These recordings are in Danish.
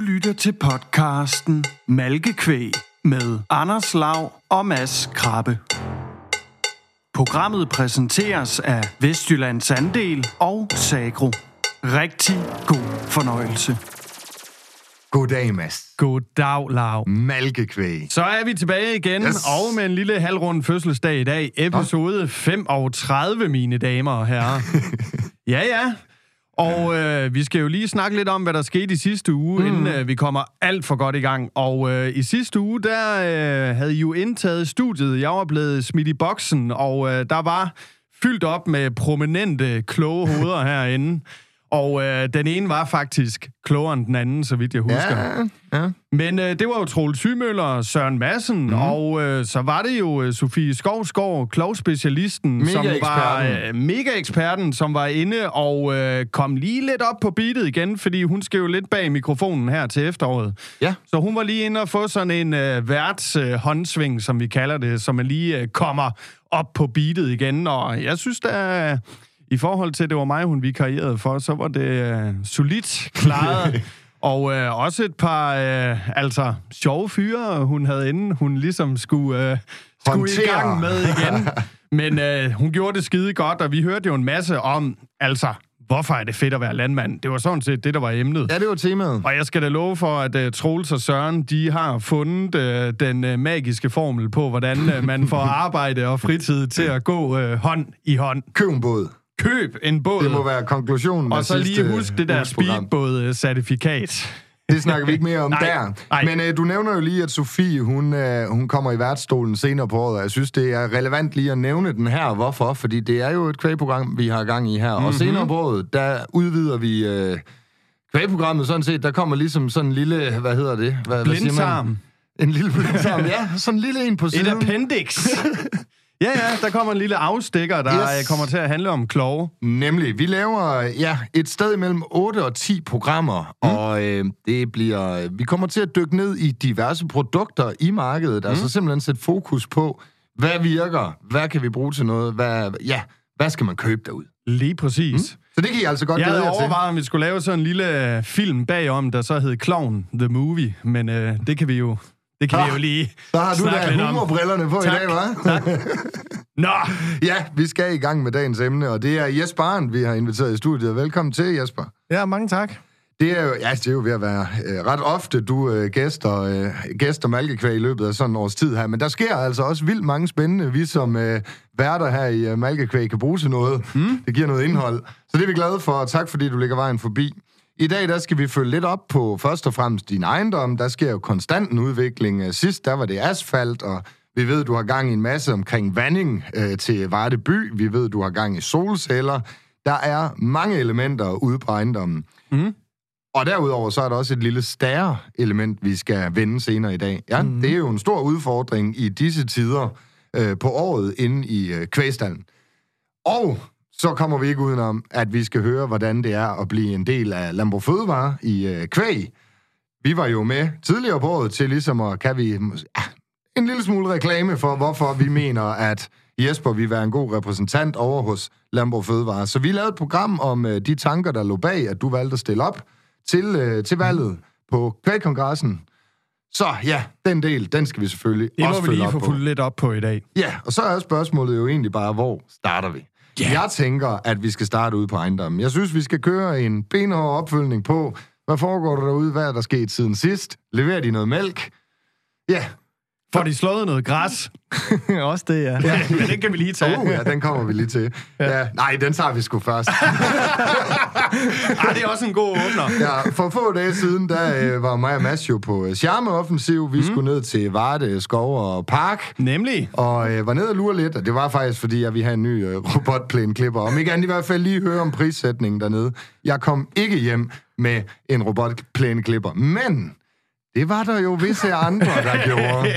lytter til podcasten Malkekvæg med Anders Lav og Mads Krabbe. Programmet præsenteres af Vestjyllands Andel og Sagro. Rigtig god fornøjelse. Goddag, Mads. Goddag, Lav. Malkekvæg. Så er vi tilbage igen, Yes. og med en lille halvrund fødselsdag i dag. Episode 35, mine damer og herrer. ja, ja. Og øh, vi skal jo lige snakke lidt om, hvad der skete i sidste uge, mm. inden øh, vi kommer alt for godt i gang. Og øh, i sidste uge, der øh, havde I jo indtaget studiet. Jeg var blevet smidt i boksen, og øh, der var fyldt op med prominente, kloge hoveder herinde. Og øh, den ene var faktisk klogere end den anden, så vidt jeg husker. Ja, ja. Men øh, det var jo Troels Symøller Søren Madsen, mm. og øh, så var det jo øh, Sofie Skovsgaard, klogspecialisten, som var øh, mega-eksperten, som var inde og øh, kom lige lidt op på beatet igen, fordi hun jo lidt bag mikrofonen her til efteråret. Ja. Så hun var lige inde og få sådan en øh, værts øh, håndsving, som vi kalder det, så man lige øh, kommer op på beatet igen, og jeg synes da... I forhold til, det var mig, hun vikarierede for, så var det øh, solidt klaret. Og øh, også et par øh, altså sjove fyre, hun havde inden, hun ligesom skulle, øh, skulle i gang med igen. Men øh, hun gjorde det skide godt, og vi hørte jo en masse om, altså, hvorfor er det fedt at være landmand? Det var sådan set det, der var emnet. ja, det var temaet. Og jeg skal da love for, at uh, Troels og Søren, de har fundet uh, den uh, magiske formel på, hvordan uh, man får arbejde og fritid til at gå uh, hånd i hånd. Køb en båd. Køb en båd, Det må være konklusionen og så lige husk det der speedbåd-certifikat. Det snakker vi ikke mere om Nej, der. nej. Men øh, du nævner jo lige, at Sofie, hun, øh, hun kommer i værtsstolen senere på året, og jeg synes, det er relevant lige at nævne den her. Hvorfor? Fordi det er jo et kvægprogram, vi har gang i her. Mm-hmm. Og senere på året, der udvider vi øh, kvægprogrammet sådan set. Der kommer ligesom sådan en lille, hvad hedder det? Hvad, hvad siger man? Blindtarm. En lille blindtarm, ja. Sådan en lille en på Et siden. appendix. ja, ja, der kommer en lille afstikker, der Yes. yes. kommer til at handle om klove. Nemlig, vi laver ja, et sted mellem 8 og 10 programmer, mm. og øh, det bliver, vi kommer til at dykke ned i diverse produkter i markedet, mm. altså simpelthen sætte fokus på, hvad virker, hvad kan vi bruge til noget, hvad, ja, hvad skal man købe derud. Lige præcis. Mm. Så det kan I altså godt Jeg glæde jer til. overvejet, om vi skulle lave sådan en lille øh, film bagom, der så hed Clown The Movie, men øh, det kan vi jo, det kan Ah, vi jo lige Så har du da humorbrillerne på Tak, i dag, hva'? tak. Nå, Ja, vi skal i gang med dagens emne, og det er Jesper Arndt, vi har inviteret i studiet. Velkommen til, Jesper. ja, mange tak. Det er jo, ja, det er jo ved at være øh, ret ofte, du øh, gæster, øh, gæster malkekvæg i løbet af sådan en års tid her. Men der sker altså også vildt mange spændende, vi som øh, værter her i øh, malkekvæg kan bruge til noget. Mm. Det giver noget indhold. Så det er vi glade for, og tak fordi du lægger vejen forbi. I dag der skal vi følge lidt op på først og fremmest din ejendom. Der sker jo konstant en udvikling. Øh, Sidst der var det asfalt, og vi ved, du har gang i en masse omkring vanding øh, til Varde by. Vi ved, du har gang i solceller. Der er mange elementer ude på ejendommen. Og derudover så er der også et lille stærre element, vi skal vende senere i dag. Ja, mm-hmm. det er jo en stor udfordring i disse tider øh, på året inde i øh, kvægstallen. Og så kommer vi ikke udenom, at vi skal høre, hvordan det er at blive en del af Landbrug Fødevare i øh, kvæg. Vi var jo med tidligere på året til ligesom at, kan vi, ja, en lille smule reklame for, hvorfor vi mener, at Jesper vil være en god repræsentant over hos Landbrug Fødevare. Så vi lavede et program om øh, de tanker, der lå bag, at du valgte at stille op til, øh, til valget på kvægkongressen. Så ja, den del, den skal vi selvfølgelig Det også må vi følge lige op få på. fuldt lidt op på i dag. Ja, og så er spørgsmålet jo egentlig bare, hvor starter vi? Yeah. Jeg tænker, at vi skal starte ude på ejendommen. Jeg synes, vi skal køre en benhård opfølgning på, hvad foregår der derude, hvad er der sket siden sidst? Leverer de noget mælk? Ja, Får de slået noget græs? Også det, ja. Ja, men det kan vi lige tage. uh, ja, den kommer vi lige til. Ja. Ja, nej, den tager vi sgu først. Ej, det er også en god åbner. Ja, for få dage siden, der øh, var mig og Mads jo på øh, charmeoffensiv. Vi mm. skulle ned til Varde Skov og Park. Nemlig. Og øh, var nede og lure lidt, og det var faktisk, fordi jeg ville have en ny øh, robotplæneklipper. Om ikke andet i hvert fald lige høre om prissætningen dernede. Jeg kom ikke hjem med en robotplæneklipper, men det var der jo visse andre, der gjorde.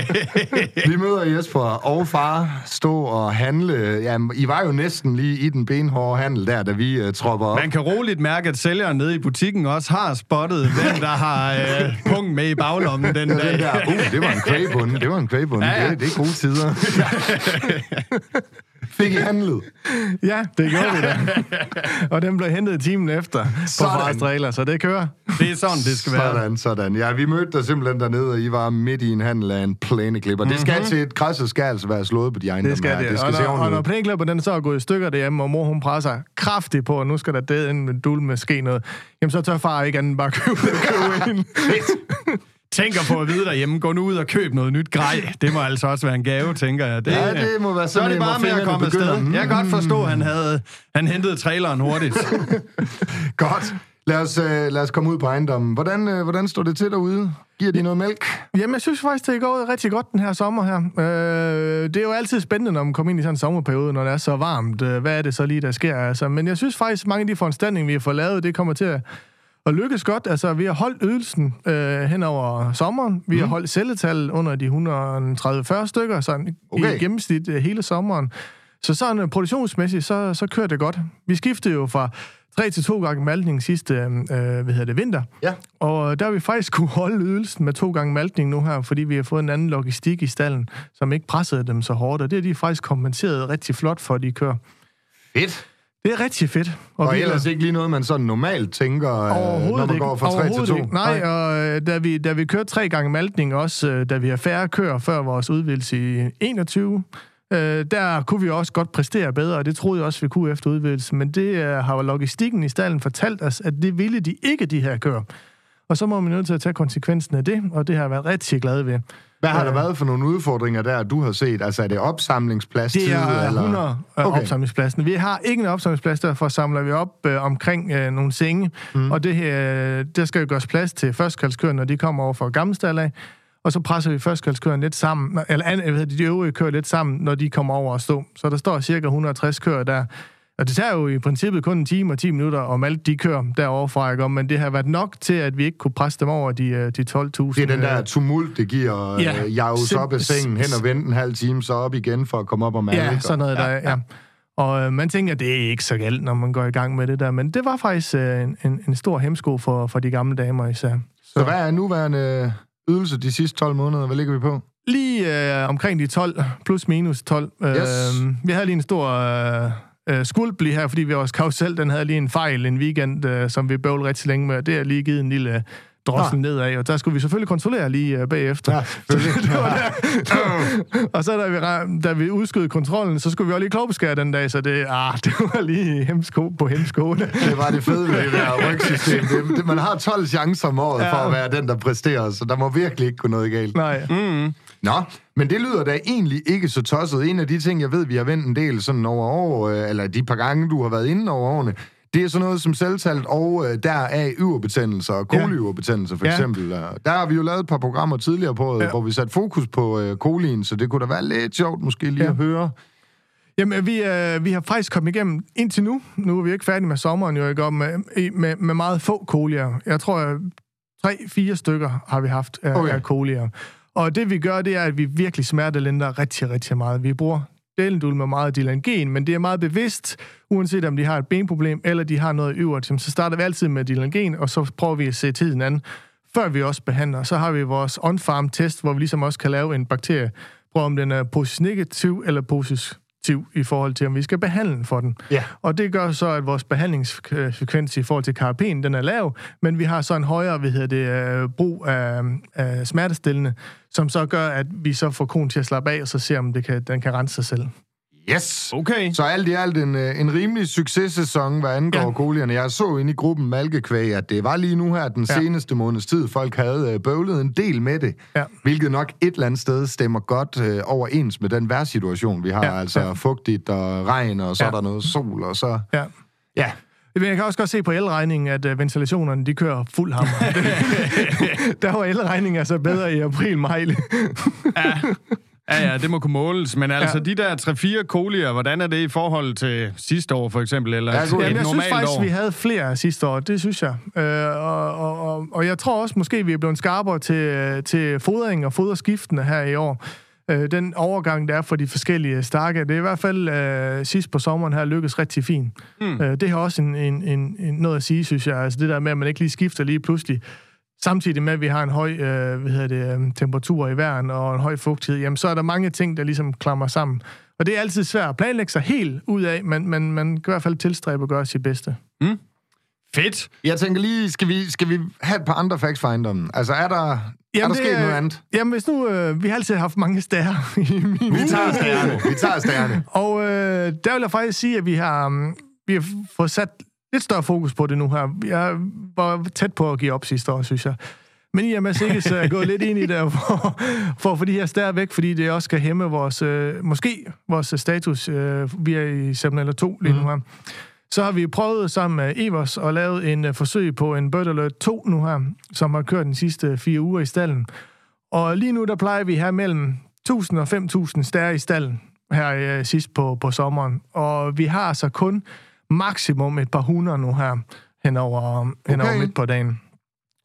Vi møder Jesper og far stå og handle. Jamen, I var jo næsten lige i den benhårde handel der, da vi uh, tropper op. Man kan roligt mærke, at sælgeren nede i butikken også har spottet, hvem der har øh, punkt med i baglommen den Ja, dag. den der, uh, det var en kvægbund. Det var en kvægbund. Ja, Ja, ja. ja. Det, det er gode tider. Fik I handlet? Ja, det gjorde vi da. og den blev hentet timen efter på. Fars Trailer, så det kører. Det er sådan, det skal være. Sådan, sådan. Ja, vi mødte dig simpelthen dernede, og I var midt i en handel af en plæneklipper. Det skal til et græsset skal altså være slået på de egne Det skal det. Det skal og, se når, og når plæneklipper den så er gået i stykker derhjemme, og mor hun presser kraftigt på, og nu skal der ind med dul med ske noget, jamen så tør far ikke andet bare købe, købe ind. Tænker på at vide derhjemme, gå nu ud og køb noget nyt grej. Det må altså også være en gave, tænker jeg. Det, Ja, det må være så er sådan det bare med at komme afsted. Mm. Jeg kan godt forstå, at han, havde, han hentede traileren hurtigt. Godt. Lad os, øh, lad os komme ud på ejendommen. Hvordan, øh, hvordan står det til derude? Giver de noget mælk? Jamen, jeg synes faktisk, det er gået rigtig godt den her sommer her. Øh, det er jo altid spændende, når man kommer ind i sådan en sommerperiode, når det er så varmt. Øh, hvad er det så lige, der sker? Altså, men jeg synes faktisk, mange af de foranstaltninger, vi har fået lavet, det kommer til at, at lykkes godt. Altså, vi har holdt ydelsen øh, hen over sommeren. Vi har holdt celletal under de 130-40 stykker, sådan Okay. i gennemsnit øh, hele sommeren. Så sådan øh, produktionsmæssigt, så, så kører det godt. Vi skiftede jo fra 3 til 2 gange maltning sidste øh, hvad hedder det, vinter. Ja. Og der har vi faktisk kunne holde ydelsen med to gange maltning nu her, fordi vi har fået en anden logistik i stallen, som ikke pressede dem så hårdt, og det har de faktisk kompenseret rigtig flot for, at de kører. Fedt. Det er rigtig fedt. Og, og vi- ellers ikke lige noget, man sådan normalt tænker, øh, når man ikke. går fra 3 til Overhovedet 2. ikke. Nej, og øh, da vi, da vi kørte tre gange maltning, også øh, da vi har færre køer før vores udvidelse i 21, øh, der kunne vi også godt præstere bedre, og det troede jeg også, vi kunne efter udvidelsen. Men det øh, har logistikken i stallen fortalt os, at det ville de ikke, de her køer. Og så må man nødt til at tage konsekvensen af det, og det har jeg været rigtig glad ved. Hvad har Øh. der været for nogle udfordringer der, du har set? Altså, er det opsamlingsplads Det er eller? 100 okay. Okay. opsamlingspladsen. Vi har ikke en opsamlingsplads, derfor samler vi op øh, omkring øh, nogle senge. Mm. Og det her, der skal jo gøres plads til førstkaldskøren, når de kommer over fra Gammelstal af. Og så presser vi førstkaldskøren lidt sammen, eller an, hedder det, de øvrige kører lidt sammen, når de kommer over og stå. Så der står cirka 160 kører der. Og det tager jo i princippet kun en time og 10 minutter, om alt de kører derovre fra, ikke? om, men det har været nok til, at vi ikke kunne presse dem over de, øh, de 12.000. Det er den der øh, tumult, det giver Ja. ja. øh, jages op af sengen, hen og vente en halv time, så op igen for at komme op og male. Ja, ikke? sådan noget der, ja. Og øh, man tænker, det er ikke så galt, når man går i gang med det der, men det var faktisk øh, en, en, stor hemsko for, for de gamle damer især. Så hvad er nuværende ydelse de sidste 12 måneder? Hvad ligger vi på? Lige øh, omkring de 12, plus minus 12. Yes. Øh, vi havde lige en stor øh, øh, skulp lige her, fordi vi vores karusel, den havde lige en fejl en weekend, øh, som vi bøvlede rigtig længe med, og det har lige givet en lille drossel nedad, og der skulle vi selvfølgelig kontrollere lige øh, bagefter. Ja, selvfølgelig. Og så da vi, da vi udskød kontrollen, så skulle vi også lige klogbeskære den dag, så det, ah, det var lige hemsko på hemsko. Det var det fede ved det der rygsystem. Det, det, man har 12 chancer om året ja. Ja. for at være den, der præsterer, så der må virkelig ikke gå noget galt. Nej. Mm. Nå, men det lyder da egentlig ikke så tosset. En af de ting, jeg ved, vi har vendt en del sådan over år, øh, eller de par gange, du har været inde over årene, det er sådan noget som selvtalt og øh, deraf yverbetændelser og koliyverbetændelser for Ja. eksempel. Der har vi jo lavet et par programmer tidligere på, ja. Hvor vi satte fokus på øh, kolien, så det kunne da være lidt sjovt måske lige ja. At høre. Jamen, vi, øh, vi har faktisk kommet igennem indtil nu. Nu er vi ikke færdige med sommeren, jo ikke, med, med, med meget få kolier. Jeg tror, at tre-fire stykker har vi haft af, Okay. okay. af kolier. Og det vi gør, det er, at vi virkelig smertelinder rigtig, rigtig meget. Vi bruger delendul med meget dilangen, men det er meget bevidst, uanset om de har et benproblem, eller de har noget øvrigt, så starter vi altid med dilangen, og så prøver vi at se tiden an, før vi også behandler. Så har vi vores on-farm test, hvor vi ligesom også kan lave en bakterie, prøve om den er positiv negativ eller positiv i forhold til, om vi skal behandle for den. Ja. Og det gør så, at vores behandlingsfrekvens i forhold til karapen, den er lav, men vi har så en højere hvad hedder det, øh, brug af, af smertestillende, som så gør, at vi så får konen til at slappe af, og så ser, om det kan, den kan rense sig selv. Yes! Okay. Så alt i alt en, øh, en rimelig successæson, hvad angår ja. Kolierne. Jeg så inde i gruppen Malkekvæg, at det var lige nu her den ja. Seneste måneds tid, folk havde øh, bøvlet en del med det. Ja. Hvilket nok et eller andet sted stemmer godt øh, overens med den vejrsituation, vi har. Ja. Altså ja. fugtigt og regn, og så ja. Er der noget sol, og så... Ja. Ja, Men jeg kan også godt se på elregningen, at uh, ventilationerne, de kører fuld hammer. Der var elregningen altså bedre i april-maj. Ja, ja, det må kunne måles. Men altså, ja. Ja. de der 3-4 kolier, hvordan er det i forhold til sidste år, for eksempel? Eller Ja, ja, god. et Jamen, jeg synes faktisk, år? vi havde flere sidste år. Det synes jeg. Øh, og, og, og, og jeg tror også, måske vi er blevet skarpere til, til fodring og foderskiftene her i år. Øh, den overgang, der er for de forskellige stakke, det er i hvert fald øh, sidst på sommeren her lykkes rigtig fint. Mm. Øh, det har også en, en, en, en, noget at sige, synes jeg. Altså det der med, at man ikke lige skifter lige pludselig. Samtidig med, at vi har en høj øh, hvad hedder det, øh, temperatur i væren og en høj fugtighed, jamen så er der mange ting, der ligesom klamrer sammen. Og det er altid svært at planlægge sig helt ud af, men, men man kan i hvert fald tilstræbe at gøre sit bedste. Fedt. Jeg tænker lige, skal vi, skal vi have et par andre facts for ejendommen? Altså, er der, er der det sket er- noget andet? Jamen, hvis nu... Øh, vi har altid haft mange stær i min Vi tager stærne. Vi tager stærne. Og øh, der vil jeg faktisk sige, at vi har, um, vi har fået sat lidt større fokus på det nu her. Jeg var tæt på at give op sidste år, synes jeg. Men i og med Sikkes er gået lidt ind i det, for, for at få de her stær væk, fordi det også skal hæmme vores, øh, måske vores status. Øh, vi er i Salmonella 2 lige nu her. Så har vi prøvet sammen med Evers at lave en øh, forsøg på en Bird Alert 2 nu her, som har kørt de sidste fire uger i stallen. Og lige nu, der plejer vi her mellem 1000 og 5000 stær i stallen her øh, sidst på, på sommeren. Og vi har så kun maksimum et par hundrede nu her henover, henover Okay. midt på dagen.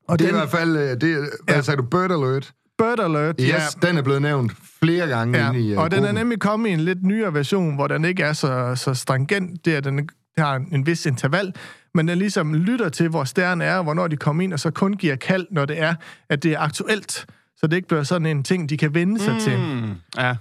Og Det er den i hvert fald, øh, det, er- hvad Ja. sagde du, Bird Alert? Bird Alert, Yes, den er blevet nævnt flere gange Ja, inde i uh, og den er gruppen. nemlig kommet i en lidt nyere version, hvor den ikke er så, så stringent. Det er, den har en, en vis interval, men den ligesom lytter til, hvor stjernen er, og hvornår de kommer ind, og så kun giver kald, når det er, at det er aktuelt. Så det ikke bliver sådan en ting, de kan vende sig mm. til. Ja.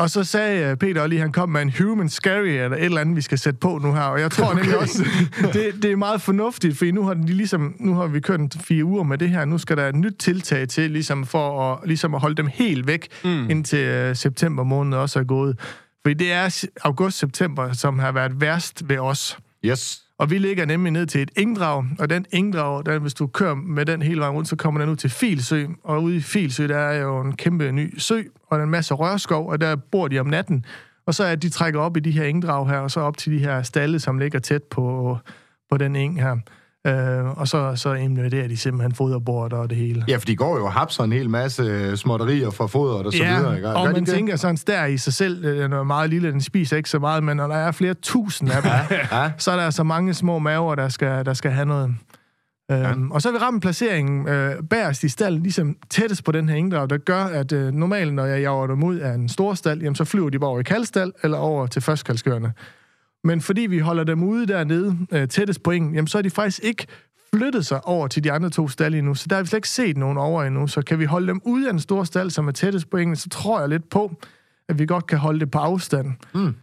Og så sagde øh, Peter lige, han kom med en human scary, eller et eller andet, vi skal sætte på nu her. Og jeg tror okay. nemlig også, det, det er meget fornuftigt, for nu har, de ligesom, nu har vi kørt fire uger med det her. Nu skal der et nyt tiltag til, ligesom for at, ligesom at holde dem helt væk, mm. indtil øh, september måned også er gået. Fordi det er august-september, som har været værst ved os. Yes. Og vi ligger nemlig ned til et engdrag, og den engdrag, den, hvis du kører med den hele vejen rundt, så kommer den ud til Filsø, og ude i Filsø, der er jo en kæmpe ny sø, og der er en masse rørskov, og der bor de om natten. Og så er de trækker op i de her engdrag her, og så op til de her stalle, som ligger tæt på, på den eng her. Øh, og så, så inviterer de simpelthen foderbordet og det hele. Ja, for de går jo og hapser en hel masse øh, småtterier fra fodret og så videre. Ikke? og Gør man det? tænker sådan, stær i sig selv, øh, den er meget lille, den spiser ikke så meget, men når der er flere tusind af dem, Ja. så er der altså mange små maver, der skal, der skal have noget. Øhm, og så har vi ramt placeringen øh, bagerst i stallen, ligesom tættest på den her inddrag, der gør, at øh, normalt, når jeg jager dem ud af en stor stald, jamen, så flyver de bare over i kaldstald eller over til førstkalskørende. Men fordi vi holder dem ude dernede, øh, tættest på ingen, jamen, så er de faktisk ikke flyttet sig over til de andre to stalle endnu. Så der har vi slet ikke set nogen over endnu. Så kan vi holde dem ude af den store stald, som er tættest på engen, så tror jeg lidt på, at vi godt kan holde det på afstand. Mm.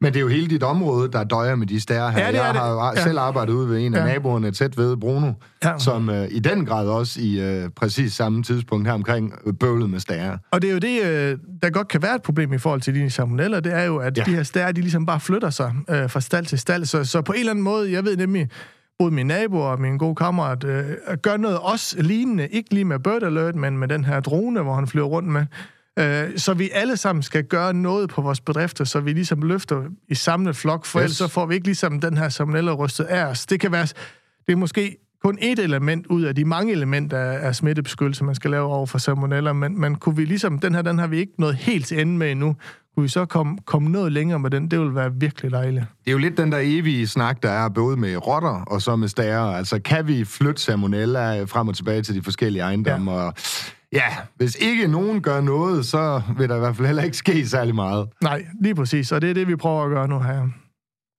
Men det er jo hele dit område, der døjer med de stær her. Ja, det er jeg det. har jo Ja. selv arbejdet ude ved en af Ja. naboerne tæt ved, Bruno, Ja. som øh, i den grad også i øh, præcis samme tidspunkt her omkring øh, bøvlet med stær. Og det er jo det, øh, der godt kan være et problem i forhold til de salmonella, det er jo, at ja. de her stær, de ligesom bare flytter sig øh, fra stald til stald. Så, så på en eller anden måde, jeg ved nemlig, både min nabo og min gode kammerat øh, gør noget også lignende, ikke lige med Bird Alert, men med den her drone, hvor han flyver rundt med. Øh, så vi alle sammen skal gøre noget på vores bedrifter, så vi ligesom løfter i samlet flok, for Yes. ellers så får vi ikke ligesom den her salmonella rystet af os. Det kan være, det er måske kun et element ud af de mange elementer af, af smittebeskyttelse, man skal lave over for salmonella, men, men kunne vi ligesom, den her, den har vi ikke nået helt til ende med endnu. Kunne vi så komme, komme noget længere med den? Det ville være virkelig dejligt. Det er jo lidt den der evige snak, der er både med rotter og så med stærer. Altså, kan vi flytte salmonella frem og tilbage til de forskellige ejendomme? Ja. Og ja, hvis ikke nogen gør noget, så vil der i hvert fald heller ikke ske særlig meget. Nej, lige præcis, og det er det, vi prøver at gøre nu her.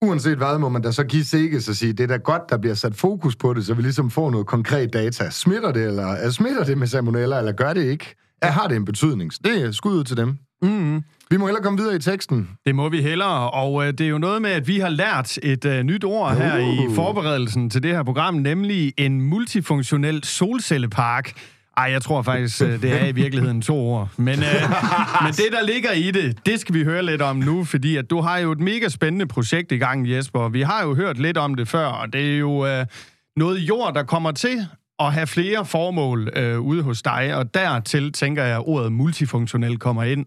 Uanset hvad, må man da så give sikkes og sige, det er da godt, der bliver sat fokus på det, så vi ligesom får noget konkret data. Smitter det, eller er smitter det med salmonella, eller gør det ikke? Ja, har det en betydning? Det er skud ud til dem. Mm-hmm. Vi må hellere komme videre i teksten. Det må vi hellere, og øh, det er jo noget med, at vi har lært et øh, nyt ord her i Uh. forberedelsen til det her program, nemlig en multifunktionel solcellepark. Ej, jeg tror faktisk, øh, det er i virkeligheden to ord. Men, øh, men det, der ligger i det, det skal vi høre lidt om nu, fordi at du har jo et mega spændende projekt i gang, Jesper. Vi har jo hørt lidt om det før, og det er jo øh, noget jord, der kommer til at have flere formål øh, ude hos dig, og dertil tænker jeg, at ordet multifunktionel kommer ind.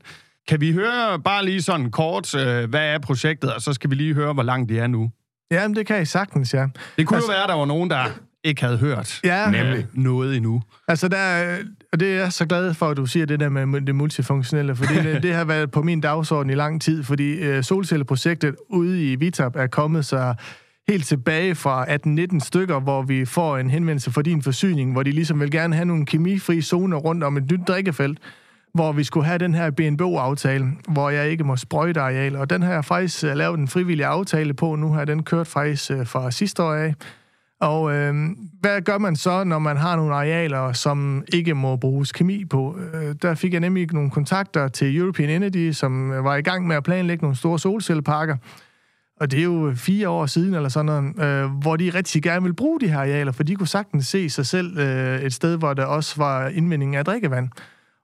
Kan vi høre bare lige sådan kort, øh, hvad er projektet, og så skal vi lige høre, hvor langt det er nu. Jamen, det kan I sagtens, ja. Det kunne Altså- jo være, at der var nogen, der ikke havde hørt Ja, Nemlig. noget endnu. Altså, der, er- og det er jeg så glad for, at du siger det der med det multifunktionelle, for det, det har været på min dagsorden i lang tid, fordi øh, solcelleprojektet ude i Vitab er kommet så helt tilbage fra 18-19 stykker, hvor vi får en henvendelse fra din forsyning, hvor de ligesom vil gerne have nogle kemifri zoner rundt om et nyt drikkefelt, hvor vi skulle have den her BNBO-aftale, hvor jeg ikke må sprøjte areal, og den har jeg faktisk øh, lavet en frivillig aftale på nu, har den kørt faktisk øh, fra sidste år af, og øh, hvad gør man så, når man har nogle arealer, som ikke må bruges kemi på? Øh, der fik jeg nemlig nogle kontakter til European Energy, som øh, var i gang med at planlægge nogle store solcelleparker. Og det er jo fire år siden eller sådan noget, øh, hvor de rigtig gerne vil bruge de her arealer, for de kunne sagtens se sig selv øh, et sted, hvor der også var indvinding af drikkevand.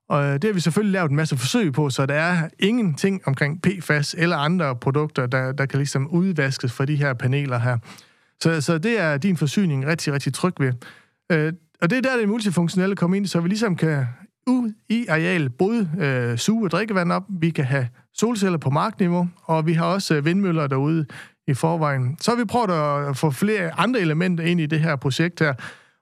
Og øh, det har vi selvfølgelig lavet en masse forsøg på, så der er ingenting omkring PFAS eller andre produkter, der, der kan ligesom udvaskes fra de her paneler her. Så, så det er din forsyning rigtig, rigtig tryg ved. Øh, og det er der, det multifunktionelle kommer ind, så vi ligesom kan ud i areal både øh, suge drikkevand op, vi kan have solceller på markniveau, og vi har også øh, vindmøller derude i forvejen. Så har vi prøvet at få flere andre elementer ind i det her projekt her,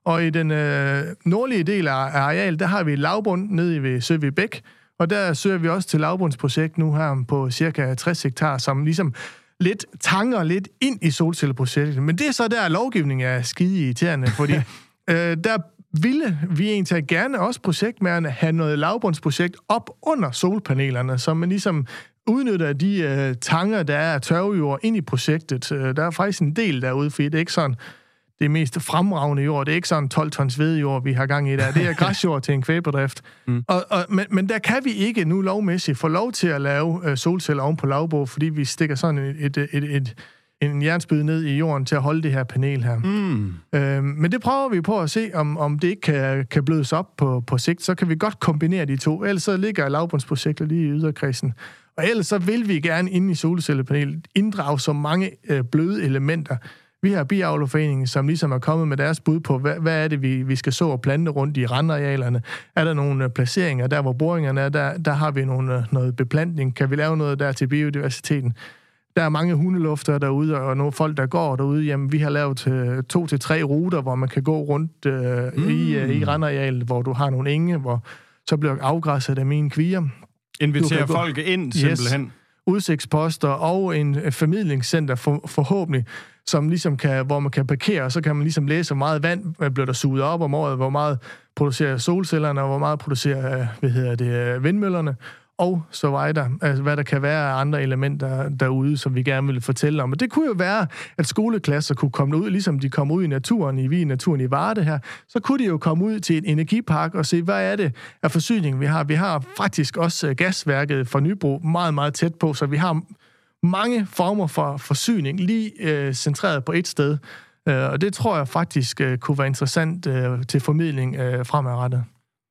og i den øh, nordlige del af areal, der har vi lavbund nede ved Søvig Bæk, og der søger vi også til lavbundsprojekt nu her på cirka 60 hektar, som ligesom lidt tanger lidt ind i solcelleprojektet. Men det er så der, lovgivning er skide irriterende, fordi øh, der ville vi egentlig gerne også projektmærerne have noget lavbundsprojekt op under solpanelerne, så man ligesom udnytter de øh, tanger, der er tørvejord ind i projektet. Øh, der er faktisk en del derude, fordi det er ikke sådan det mest fremragende jord. Det er ikke sådan 12 tons hvedejord, vi har gang i der. Det er græsjord til en kvæbedrift. Mm. Og, og, men, men der kan vi ikke nu lovmæssigt få lov til at lave øh, solceller oven på lavbog, fordi vi stikker sådan et, et, et, et en jernspyd ned i jorden til at holde det her panel her. Mm. Øhm, men det prøver vi på at se, om, om det ikke kan, kan blødes op på, på sigt. Så kan vi godt kombinere de to. Ellers så ligger lavbundsprojektet lige i yderkredsen. Og ellers så vil vi gerne inde i solcellepanelet inddrage så mange øh, bløde elementer. Vi har Biavlerforeningen, som ligesom er kommet med deres bud på, hvad, hvad er det, vi, vi skal så og plante rundt i randarealerne. Er der nogle øh, placeringer der, hvor boringerne er, der, der har vi nogle, øh, noget beplantning. Kan vi lave noget der til biodiversiteten? Der er mange hundelufter derude, og nogle folk, der går derude. Jamen, vi har lavet øh, to til tre ruter, hvor man kan gå rundt øh, mm. i, øh, i randarealet, hvor du har nogle enge, hvor så bliver afgræsset af mine kvier. Inviterer folk ind, simpelthen. Yes udsigtsposter og en formidlingscenter for, forhåbentlig, som ligesom kan, hvor man kan parkere, og så kan man ligesom læse, hvor meget vand øh, bliver der suget op om året, hvor meget producerer solcellerne, og hvor meget producerer øh, hvad hedder det, øh, vindmøllerne og så videre. Altså, hvad der kan være af andre elementer derude, som vi gerne vil fortælle om. Og det kunne jo være, at skoleklasser kunne komme ud, ligesom de kommer ud i naturen, i vi naturen i Varde her, så kunne de jo komme ud til en energipark og se, hvad er det af forsyning, vi har. Vi har faktisk også gasværket for Nybro meget, meget tæt på, så vi har mange former for forsyning lige øh, centreret på et sted. Øh, og det tror jeg faktisk øh, kunne være interessant øh, til formidling øh, fremadrettet.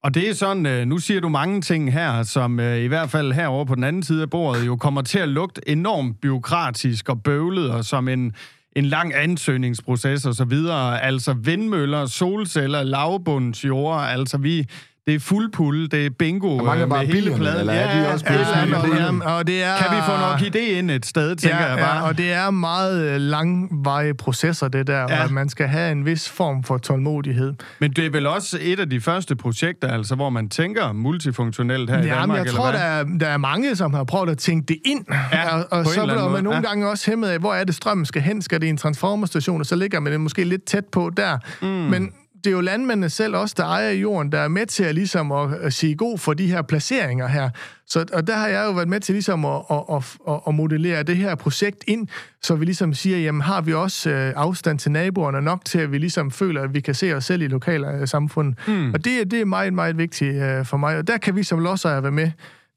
Og det er sådan, øh, nu siger du mange ting her, som øh, i hvert fald herover på den anden side af bordet jo kommer til at lugte enormt byråkratisk og bøvlet, og som en, en lang ansøgningsproces og så videre. Altså vindmøller, solceller, lavbundsjord, altså vi det er fuld pulle, det er bingo mange med hele pladen. Eller er de også ja, ja, og det er, kan vi få nok idé ind et sted, tænker ja, jeg bare. Ja, og det er meget øh, langveje processer, det der, ja. og man skal have en vis form for tålmodighed. Men det er vel også et af de første projekter, altså, hvor man tænker multifunktionelt her ja, i Danmark, men jeg tror, der er, der er mange, som har prøvet at tænke det ind, ja, og, og så bliver man nogle ja. gange også hæmmet af, hvor er det strømmen skal hen? Skal det i en transformerstation, og så ligger man det måske lidt tæt på der. Mm. Men det er jo landmændene selv også, der ejer jorden, der er med til at, ligesom at, at sige god for de her placeringer her. Så, og der har jeg jo været med til ligesom at, at, at, at modellere det her projekt ind, så vi ligesom siger, jamen har vi også øh, afstand til naboerne nok til, at vi ligesom føler, at vi kan se os selv i lokale øh, samfund. Mm. Og det, det er meget, meget vigtigt øh, for mig. Og der kan vi som lodsejere være med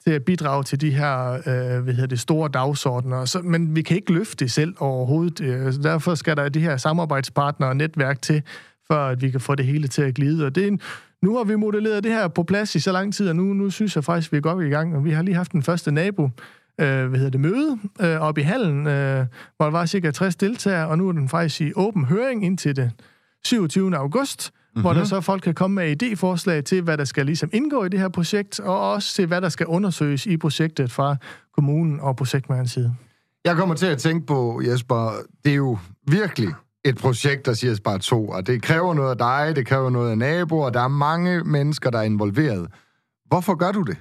til at bidrage til de her øh, hvad hedder det, store dagsordner. Så, men vi kan ikke løfte det selv overhovedet. Øh, derfor skal der de her samarbejdspartnere og netværk til, før at vi kan få det hele til at glide. Og det er en, nu har vi modelleret det her på plads i så lang tid, og nu, nu synes jeg faktisk, vi er godt i gang. Og vi har lige haft den første nabo, øh, hvad hedder det, møde øh, oppe i hallen, øh, hvor der var cirka 60 deltagere, og nu er den faktisk i åben høring indtil det 27. august, mm-hmm. hvor der så folk kan komme med idéforslag til, hvad der skal ligesom indgå i det her projekt, og også til, hvad der skal undersøges i projektet fra kommunen og projektmandens side. Jeg kommer til at tænke på, Jesper, det er jo virkelig et projekt, der siger bare to, og det kræver noget af dig, det kræver noget af naboer, der er mange mennesker, der er involveret. Hvorfor gør du det?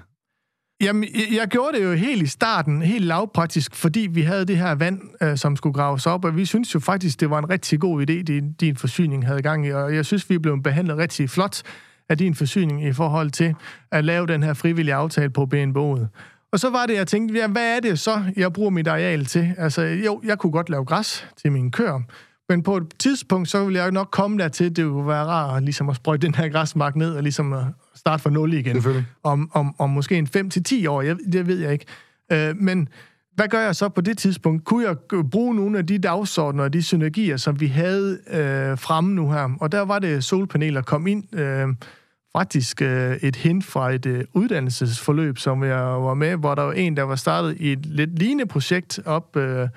Jamen, jeg gjorde det jo helt i starten, helt lavpraktisk, fordi vi havde det her vand, øh, som skulle graves op, og vi synes jo faktisk, det var en rigtig god idé, din, din forsyning havde gang i, og jeg synes, vi blev behandlet rigtig flot af din forsyning i forhold til at lave den her frivillige aftale på BNBO'et. Og så var det, jeg tænkte, ja, hvad er det så, jeg bruger mit areal til? Altså, jo, jeg kunne godt lave græs til mine køer, men på et tidspunkt, så vil jeg nok komme dertil, det kunne være rart ligesom at sprøjte den her græsmark ned og ligesom at starte fra nul igen. Om, om, om måske en 5-10 år, jeg, det ved jeg ikke. Øh, men hvad gør jeg så på det tidspunkt? Kunne jeg bruge nogle af de dagsordner og de synergier, som vi havde øh, fremme nu her? Og der var det solpaneler kom ind... Øh, faktisk øh, et hint fra et øh, uddannelsesforløb, som jeg var med, hvor der var en, der var startet i et lidt lignende projekt op, øh,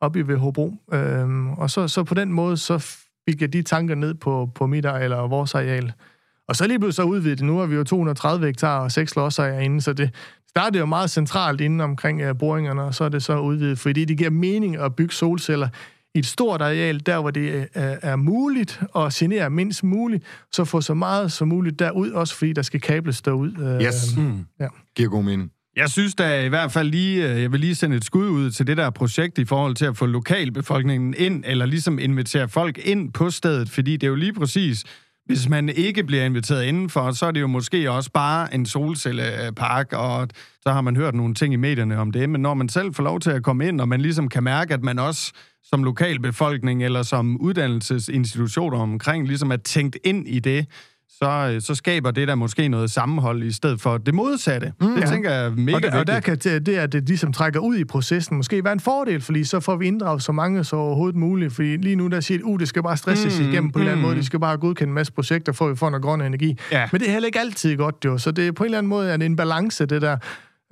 op i Hobro. Øhm, og så, så på den måde, så fik jeg de tanker ned på, på mit eller vores areal. Og så lige pludselig så udvidet det. Nu har vi jo 230 hektar og seks lodsager inde, så det startede jo meget centralt inde omkring uh, boringerne, og så er det så udvidet, fordi det giver mening at bygge solceller i et stort areal, der hvor det er, er muligt og genere mindst muligt, så få så meget som muligt derud, også fordi der skal kables derud. Øh, Yes. Mm. Ja. Giver god mening. Jeg synes da i hvert fald lige, øh, jeg vil lige sende et skud ud til det der projekt i forhold til at få lokalbefolkningen ind, eller ligesom invitere folk ind på stedet, fordi det er jo lige præcis, hvis man ikke bliver inviteret indenfor, så er det jo måske også bare en solcellepark, og så har man hørt nogle ting i medierne om det, men når man selv får lov til at komme ind, og man ligesom kan mærke, at man også som lokalbefolkning eller som uddannelsesinstitutioner omkring ligesom er tænkt ind i det, så, så skaber det der måske noget sammenhold i stedet for det modsatte. Mm, det ja. tænker jeg er mega og, der, og der vigtigt. kan det, det, at det ligesom trækker ud i processen, måske være en fordel, fordi så får vi inddraget så mange så overhovedet muligt. Fordi lige nu der siger at uh, det skal bare stresses mm, igennem på en eller anden måde. De skal bare godkende en masse projekter, for at vi får noget grøn energi. Ja. Men det er heller ikke altid godt, jo. Så det er på en eller anden måde er det en balance, det der.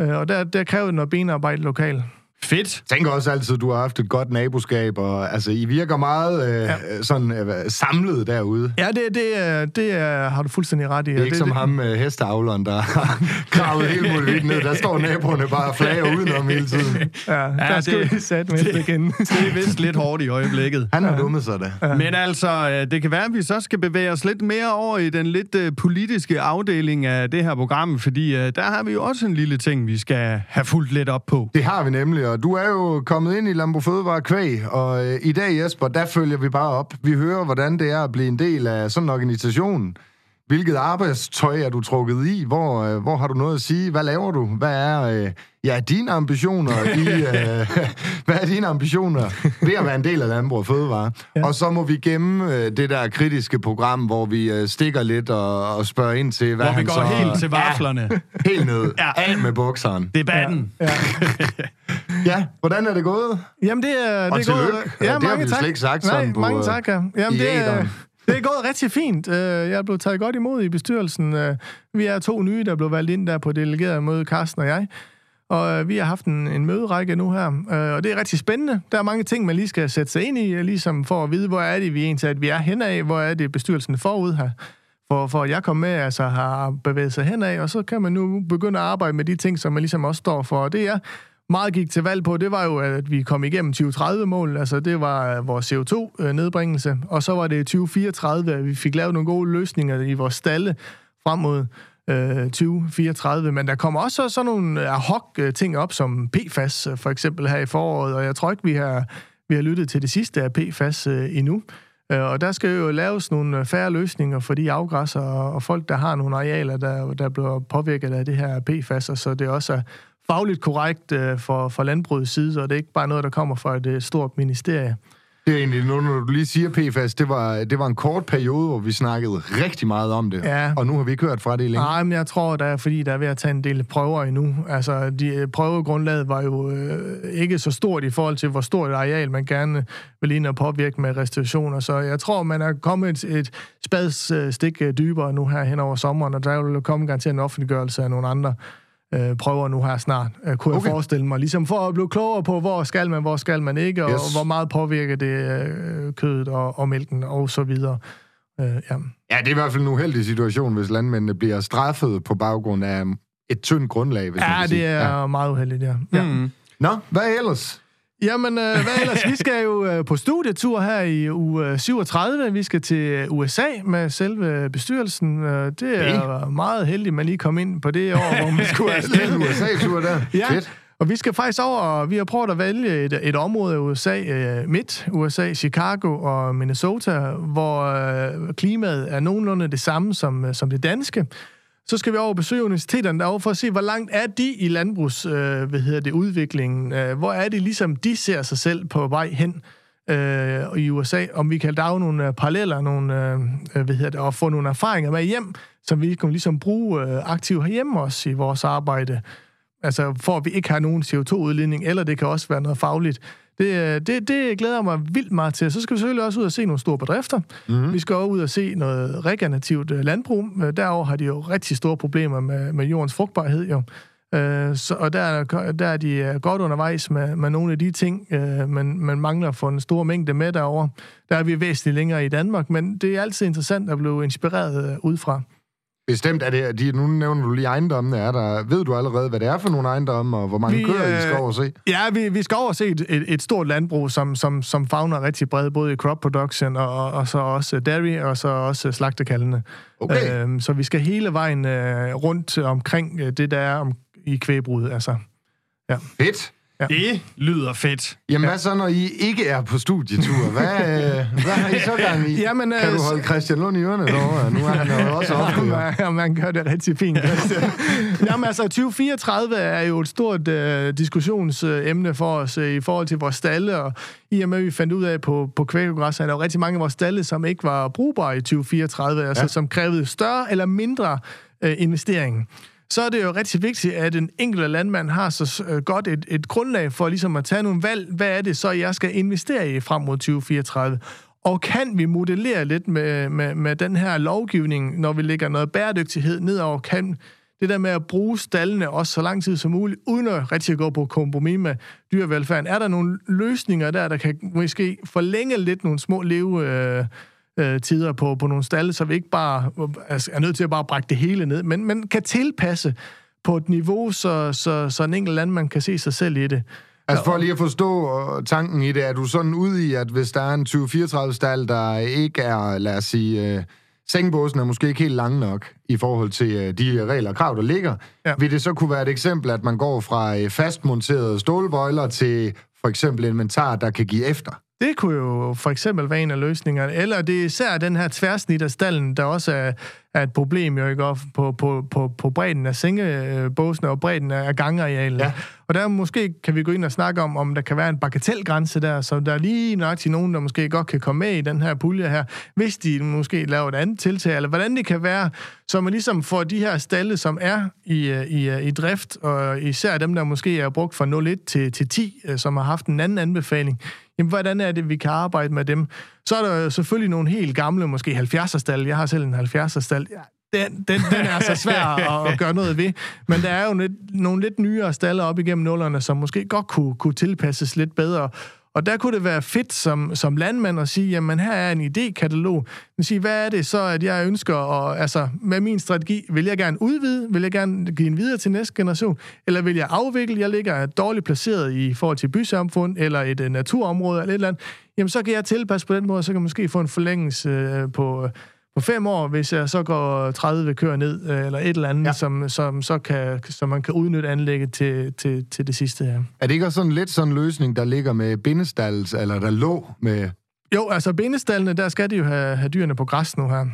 Øh, Og der, der kræver det noget benarbejde lokalt. Fedt. Jeg tænker også altid, at du har haft et godt naboskab, og altså, I virker meget øh, ja. sådan øh, samlet derude. Ja, det, det, er, det er, har du fuldstændig ret i. Det er ikke det, som det, ham, øh, hesteavleren, der har gravet hele muligt ned. Der står naboerne bare og flager udenom hele tiden. Ja, der det- skal vi sat med det, igen. Det er vist lidt hårdt i øjeblikket. Han har dummet sig da. Men altså, øh, det kan være, at vi så skal bevæge os lidt mere over i den lidt øh, politiske afdeling af det her program, fordi øh, der har vi jo også en lille ting, vi skal have fulgt lidt op på. Det har vi nemlig, og du er jo kommet ind i Lambo Fødevare Kvæg, og øh, i dag, Jesper, der følger vi bare op. Vi hører, hvordan det er at blive en del af sådan en organisation. Hvilket arbejdstøj er du trukket i? Hvor, øh, hvor har du noget at sige? Hvad laver du? Hvad er øh, ja, dine ambitioner i, øh, hvad er dine ambitioner ved at være en del af Landbrug og Fødevare? Ja. Og så må vi gemme øh, det der kritiske program, hvor vi øh, stikker lidt og, og spørger ind til, hvad Hvor vi han går så... helt til vaflerne. Ja, helt ned. Ja. ja. Af med bukseren. Debatten. Ja. Ja, hvordan er det gået? Jamen, det er, Og det er tillykke. gået... Ja, det har mange vi tak. slet ikke sagt Nej, sådan på, mange øh, tak, ja. Jamen, det, er det er gået rigtig fint. Øh, jeg er blevet taget godt imod i bestyrelsen. Øh, vi er to nye, der blev valgt ind der på delegeret møde, Carsten og jeg. Og øh, vi har haft en, en møderække nu her, og det er rigtig spændende. Der er mange ting, man lige skal sætte sig ind i, ligesom for at vide, hvor er det, vi egentlig at vi er henad, hvor er det bestyrelsen forud her. For, for at jeg kom med, altså har bevæget sig henad, og så kan man nu begynde at arbejde med de ting, som man ligesom også står for. Og det er meget gik til valg på, det var jo, at vi kom igennem 2030-mål, altså det var øh, vores CO2-nedbringelse, øh, og så var det 2034, at vi fik lavet nogle gode løsninger i vores stalle frem mod øh, 2034, men der kommer også sådan nogle øh, ad hoc ting op, som PFAS for eksempel her i foråret, og jeg tror ikke, vi har, vi har lyttet til det sidste af PFAS øh, endnu. Og der skal jo laves nogle færre løsninger for de afgræsser og og folk, der har nogle arealer, der, der bliver påvirket af det her PFAS, og så det også er fagligt korrekt øh, for, for landbrugets side, og det er ikke bare noget, der kommer fra et øh, stort ministerie. Det er egentlig, nu når du lige siger PFAS, det var, det var en kort periode, hvor vi snakkede rigtig meget om det. Ja. Og nu har vi ikke hørt fra det længe. Nej, men jeg tror, der er, fordi der er ved at tage en del prøver endnu. Altså, de, øh, prøvegrundlaget var jo øh, ikke så stort i forhold til, hvor stort et areal man gerne vil ind og påvirke med restriktioner. Så jeg tror, man er kommet et, et spadsstik øh, dybere nu her hen over sommeren, og der vil komme garanteret en offentliggørelse af nogle andre øh, prøver nu her snart, øh, kunne okay. Jeg forestille mig. Ligesom for at blive klogere på, hvor skal man, hvor skal man ikke, og Yes. hvor meget påvirker det øh, kødet og, og mælken og så videre. Øh, ja. Ja, det er i hvert fald en uheldig situation, hvis landmændene bliver straffet på baggrund af et tyndt grundlag, hvis man ja, sige. det er ja. meget uheldigt, ja. ja. Mm. Nå, hvad ellers? Jamen, øh, hvad ellers? Vi skal jo øh, på studietur her i uge 37. Vi skal til USA med selve bestyrelsen. Øh, det er meget heldigt, at man lige kom ind på det år, hvor man skulle afsted. en USA-tur der. Ja, Fedt. og vi skal faktisk over, og vi har prøvet at vælge et, et område af USA, øh, midt USA, Chicago og Minnesota, hvor øh, klimaet er nogenlunde det samme som, øh, som det danske. Så skal vi over og besøge universiteterne derovre for at se, hvor langt er de i landbrugs, øh, hvad hedder det, udviklingen. Øh, hvor er det ligesom, de ser sig selv på vej hen. øh, i USA, om vi kan lave nogle øh, paralleller, nogle, øh, øh, hvad hedder det, og få nogle erfaringer med hjem, som vi kan ligesom bruge øh, aktivt herhjemme også i vores arbejde. Altså for at vi ikke har nogen CO2-udledning, eller det kan også være noget fagligt. Det, det, det glæder mig vildt meget til. Så skal vi selvfølgelig også ud og se nogle store bedrifter. Mm-hmm. Vi skal også ud og se noget regenerativt landbrug. Derover har de jo rigtig store problemer med, med jordens frugtbarhed. Jo. Øh, så, og der, der er de godt undervejs med, med nogle af de ting, øh, men man mangler for en stor mængde med derover. Der er vi væsentligt længere i Danmark, men det er altid interessant at blive inspireret øh, udefra. Bestemt er det, de, nu nævner du lige ejendommene, er der, ved du allerede, hvad det er for nogle ejendomme, og hvor mange vi, køer I skal over se? Ja, vi, vi skal over se et, et, et stort landbrug, som, som, som fagner rigtig bredt, både i crop production, og, og så også dairy, og så også slagtekaldene. Okay. Øhm, så vi skal hele vejen øh, rundt omkring øh, det, der er om, i kvægbrud, altså. Ja. Fedt. Ja. Det lyder fedt. Jamen ja. hvad så, når I ikke er på studietur? Hvad, øh, hvad har I så gang i? Jamen, kan du øh, holde Christian Lund i ørene derovre? Nu er han jo også op. Ja, man gør det rigtig fint. Jamen altså, 2034 er jo et stort uh, diskussionsemne for os uh, i forhold til vores stalle, og i og med, at vi fandt ud af på, på kvækogræs, at der var rigtig mange af vores stalle, som ikke var brugbare i 2034, altså ja. som krævede større eller mindre uh, investering så er det jo rigtig vigtigt, at en enkelt landmand har så øh, godt et, et grundlag for ligesom at tage nogle valg. Hvad er det så, jeg skal investere i frem mod 2034? Og kan vi modellere lidt med, med, med den her lovgivning, når vi lægger noget bæredygtighed nedover? Kan det der med at bruge stallene også så lang tid som muligt, uden at rigtig gå på kompromis med dyrevelfærden? Er der nogle løsninger der, der kan måske forlænge lidt nogle små leve... Øh, øh, tider på, på nogle stalle, så vi ikke bare altså, er nødt til at bare brække det hele ned, men, men kan tilpasse på et niveau, så, så, så en enkelt landmand kan se sig selv i det. Altså for lige at forstå øh, tanken i det, er du sådan ude i, at hvis der er en 20-34 stald, der ikke er, lad os sige, øh, sengebåsen er måske ikke helt lang nok i forhold til øh, de regler og krav, der ligger, ja. vil det så kunne være et eksempel, at man går fra øh, fastmonterede stålbøjler til for eksempel inventar, der kan give efter? Det kunne jo for eksempel være en af løsningerne. Eller det er især den her tværsnit af stallen, der også er, er et problem jo ikke på, på, på, på bredden af sengebåsene og bredden af gangarealen. Ja. Og der måske kan vi gå ind og snakke om, om der kan være en bagatelgrænse der, så der er lige nok til nogen, der måske godt kan komme med i den her pulje her, hvis de måske laver et andet tiltag, eller hvordan det kan være, så man ligesom får de her stalle, som er i, i, i drift, og især dem, der måske er brugt fra 0,1 til, til 10, øh, som har haft en anden anbefaling, jamen, hvordan er det, vi kan arbejde med dem? Så er der selvfølgelig nogle helt gamle, måske 70'er-stald. Jeg har selv en 70'er-stald. Den, den, den er så svær at, at gøre noget ved. Men der er jo lidt, nogle lidt nyere staller op igennem nullerne, som måske godt kunne, kunne tilpasses lidt bedre. Og der kunne det være fedt som, som landmand at sige, jamen her er en idékatalog. Men sige, hvad er det så, at jeg ønsker, og altså med min strategi, vil jeg gerne udvide, vil jeg gerne give en videre til næste generation, eller vil jeg afvikle, jeg ligger dårligt placeret i forhold til bysamfund, eller et øh, naturområde, eller et eller andet, jamen så kan jeg tilpasse på den måde, så kan jeg måske få en forlængelse øh, på, på fem år, hvis jeg så går 30 kører ned, øh, eller et eller andet, ja. som, som, så kan, som man kan udnytte anlægget til, til, til det sidste her. Er det ikke også sådan lidt sådan en løsning, der ligger med bindestalls, eller der lå med... Jo, altså bindestallene, der skal de jo have, have dyrene på græs nu her.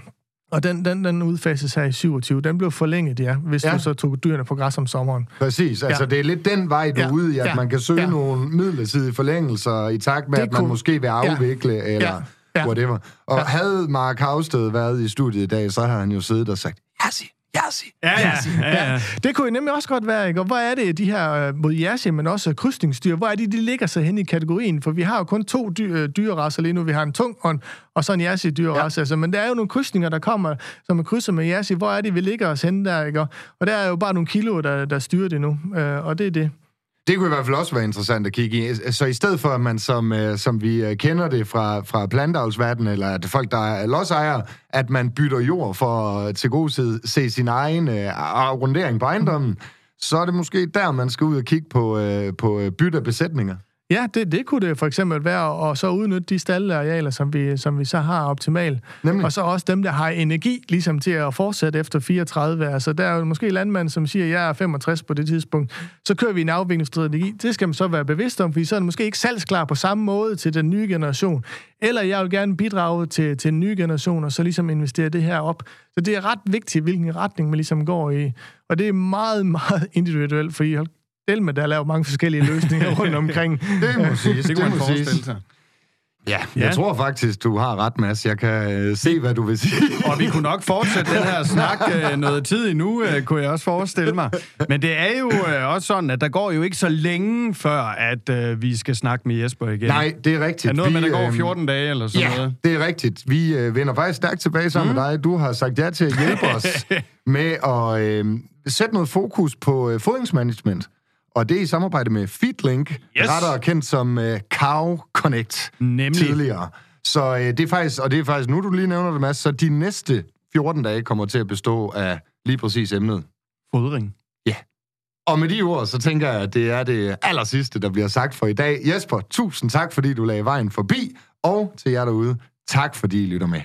Og den, den, den udfases her i 27. Den blev forlænget, ja, hvis ja. du så tog dyrene på græs om sommeren. Præcis. Altså, ja. det er lidt den vej, du er ja. ude i, at ja. man kan søge ja. nogle midlertidige forlængelser i takt med, det at man kunne... måske vil afvikle, ja. eller... Ja ja. whatever. Og ja. havde Mark Havsted været i studiet i dag, så har han jo siddet og sagt, Jassi, Jassi, ja, ja, ja, ja. Det kunne jo nemlig også godt være, ikke? Og hvor er det, de her uh, mod Jassi, men også krydsningsdyr, hvor er de, de ligger sig hen i kategorien? For vi har jo kun to dy- øh, dyrerasser lige nu. Vi har en tung og, og så en Jassi dyrerasse. Ja. Altså, men der er jo nogle krydsninger, der kommer, som er krydser med Jassi. Hvor er det, vi ligger os hen der, ikke? Og der er jo bare nogle kilo, der, der styrer det nu. Uh, og det er det. Det kunne i hvert fald også være interessant at kigge i. Så i stedet for, at man, som, øh, som vi øh, kender det fra, fra plantavlsverdenen, eller at folk, der er lodsejere, at man bytter jord for at til god tid se sin egen uh, arrondering på ejendommen, så er det måske der, man skal ud og kigge på, øh, på bytte besætninger. Ja, det, det kunne det for eksempel være, og så udnytte de staldarealer, som vi, som vi så har optimalt. Nemlig. Og så også dem, der har energi ligesom til at fortsætte efter 34. Altså, der er jo måske landmand, som siger, at jeg er 65 på det tidspunkt. Så kører vi en afviklingsstrategi. Det skal man så være bevidst om, fordi så er det måske ikke salgsklar på samme måde til den nye generation. Eller jeg vil gerne bidrage til, til den nye generation, og så ligesom investere det her op. Så det er ret vigtigt, hvilken retning man ligesom går i. Og det er meget, meget individuelt, fordi med, der laver mange forskellige løsninger rundt omkring. det må sige. Det, det kunne man forestille sig. Ja, Ja. jeg tror faktisk, du har ret, Mads. Jeg kan øh, se, hvad du vil sige. Og vi kunne nok fortsætte den her snak øh, noget tid endnu, øh, kunne jeg også forestille mig. Men det er jo øh, også sådan, at der går jo ikke så længe før, at øh, vi skal snakke med Jesper igen. Nej, det er rigtigt. Er noget med, Vi, der går øhm, 14 dage eller sådan Ja, noget? det er rigtigt. Vi øh, vender faktisk stærkt tilbage sammen mm. med dig. Du har sagt ja til at hjælpe os med at øh, sætte noget fokus på øh, fodringsmanagement. Og det er i samarbejde med Feedlink, Yes. rettere kendt som øh, Cow Connect Nemlig. tidligere. Så øh, det er faktisk, og det er faktisk, nu du lige nævner det, Mads, så de næste 14 dage kommer til at bestå af lige præcis emnet. Fodring. Og med de ord, så tænker jeg, at det er det aller sidste, der bliver sagt for i dag. Jesper, tusind tak, fordi du lagde vejen forbi. Og til jer derude, tak fordi I lytter med.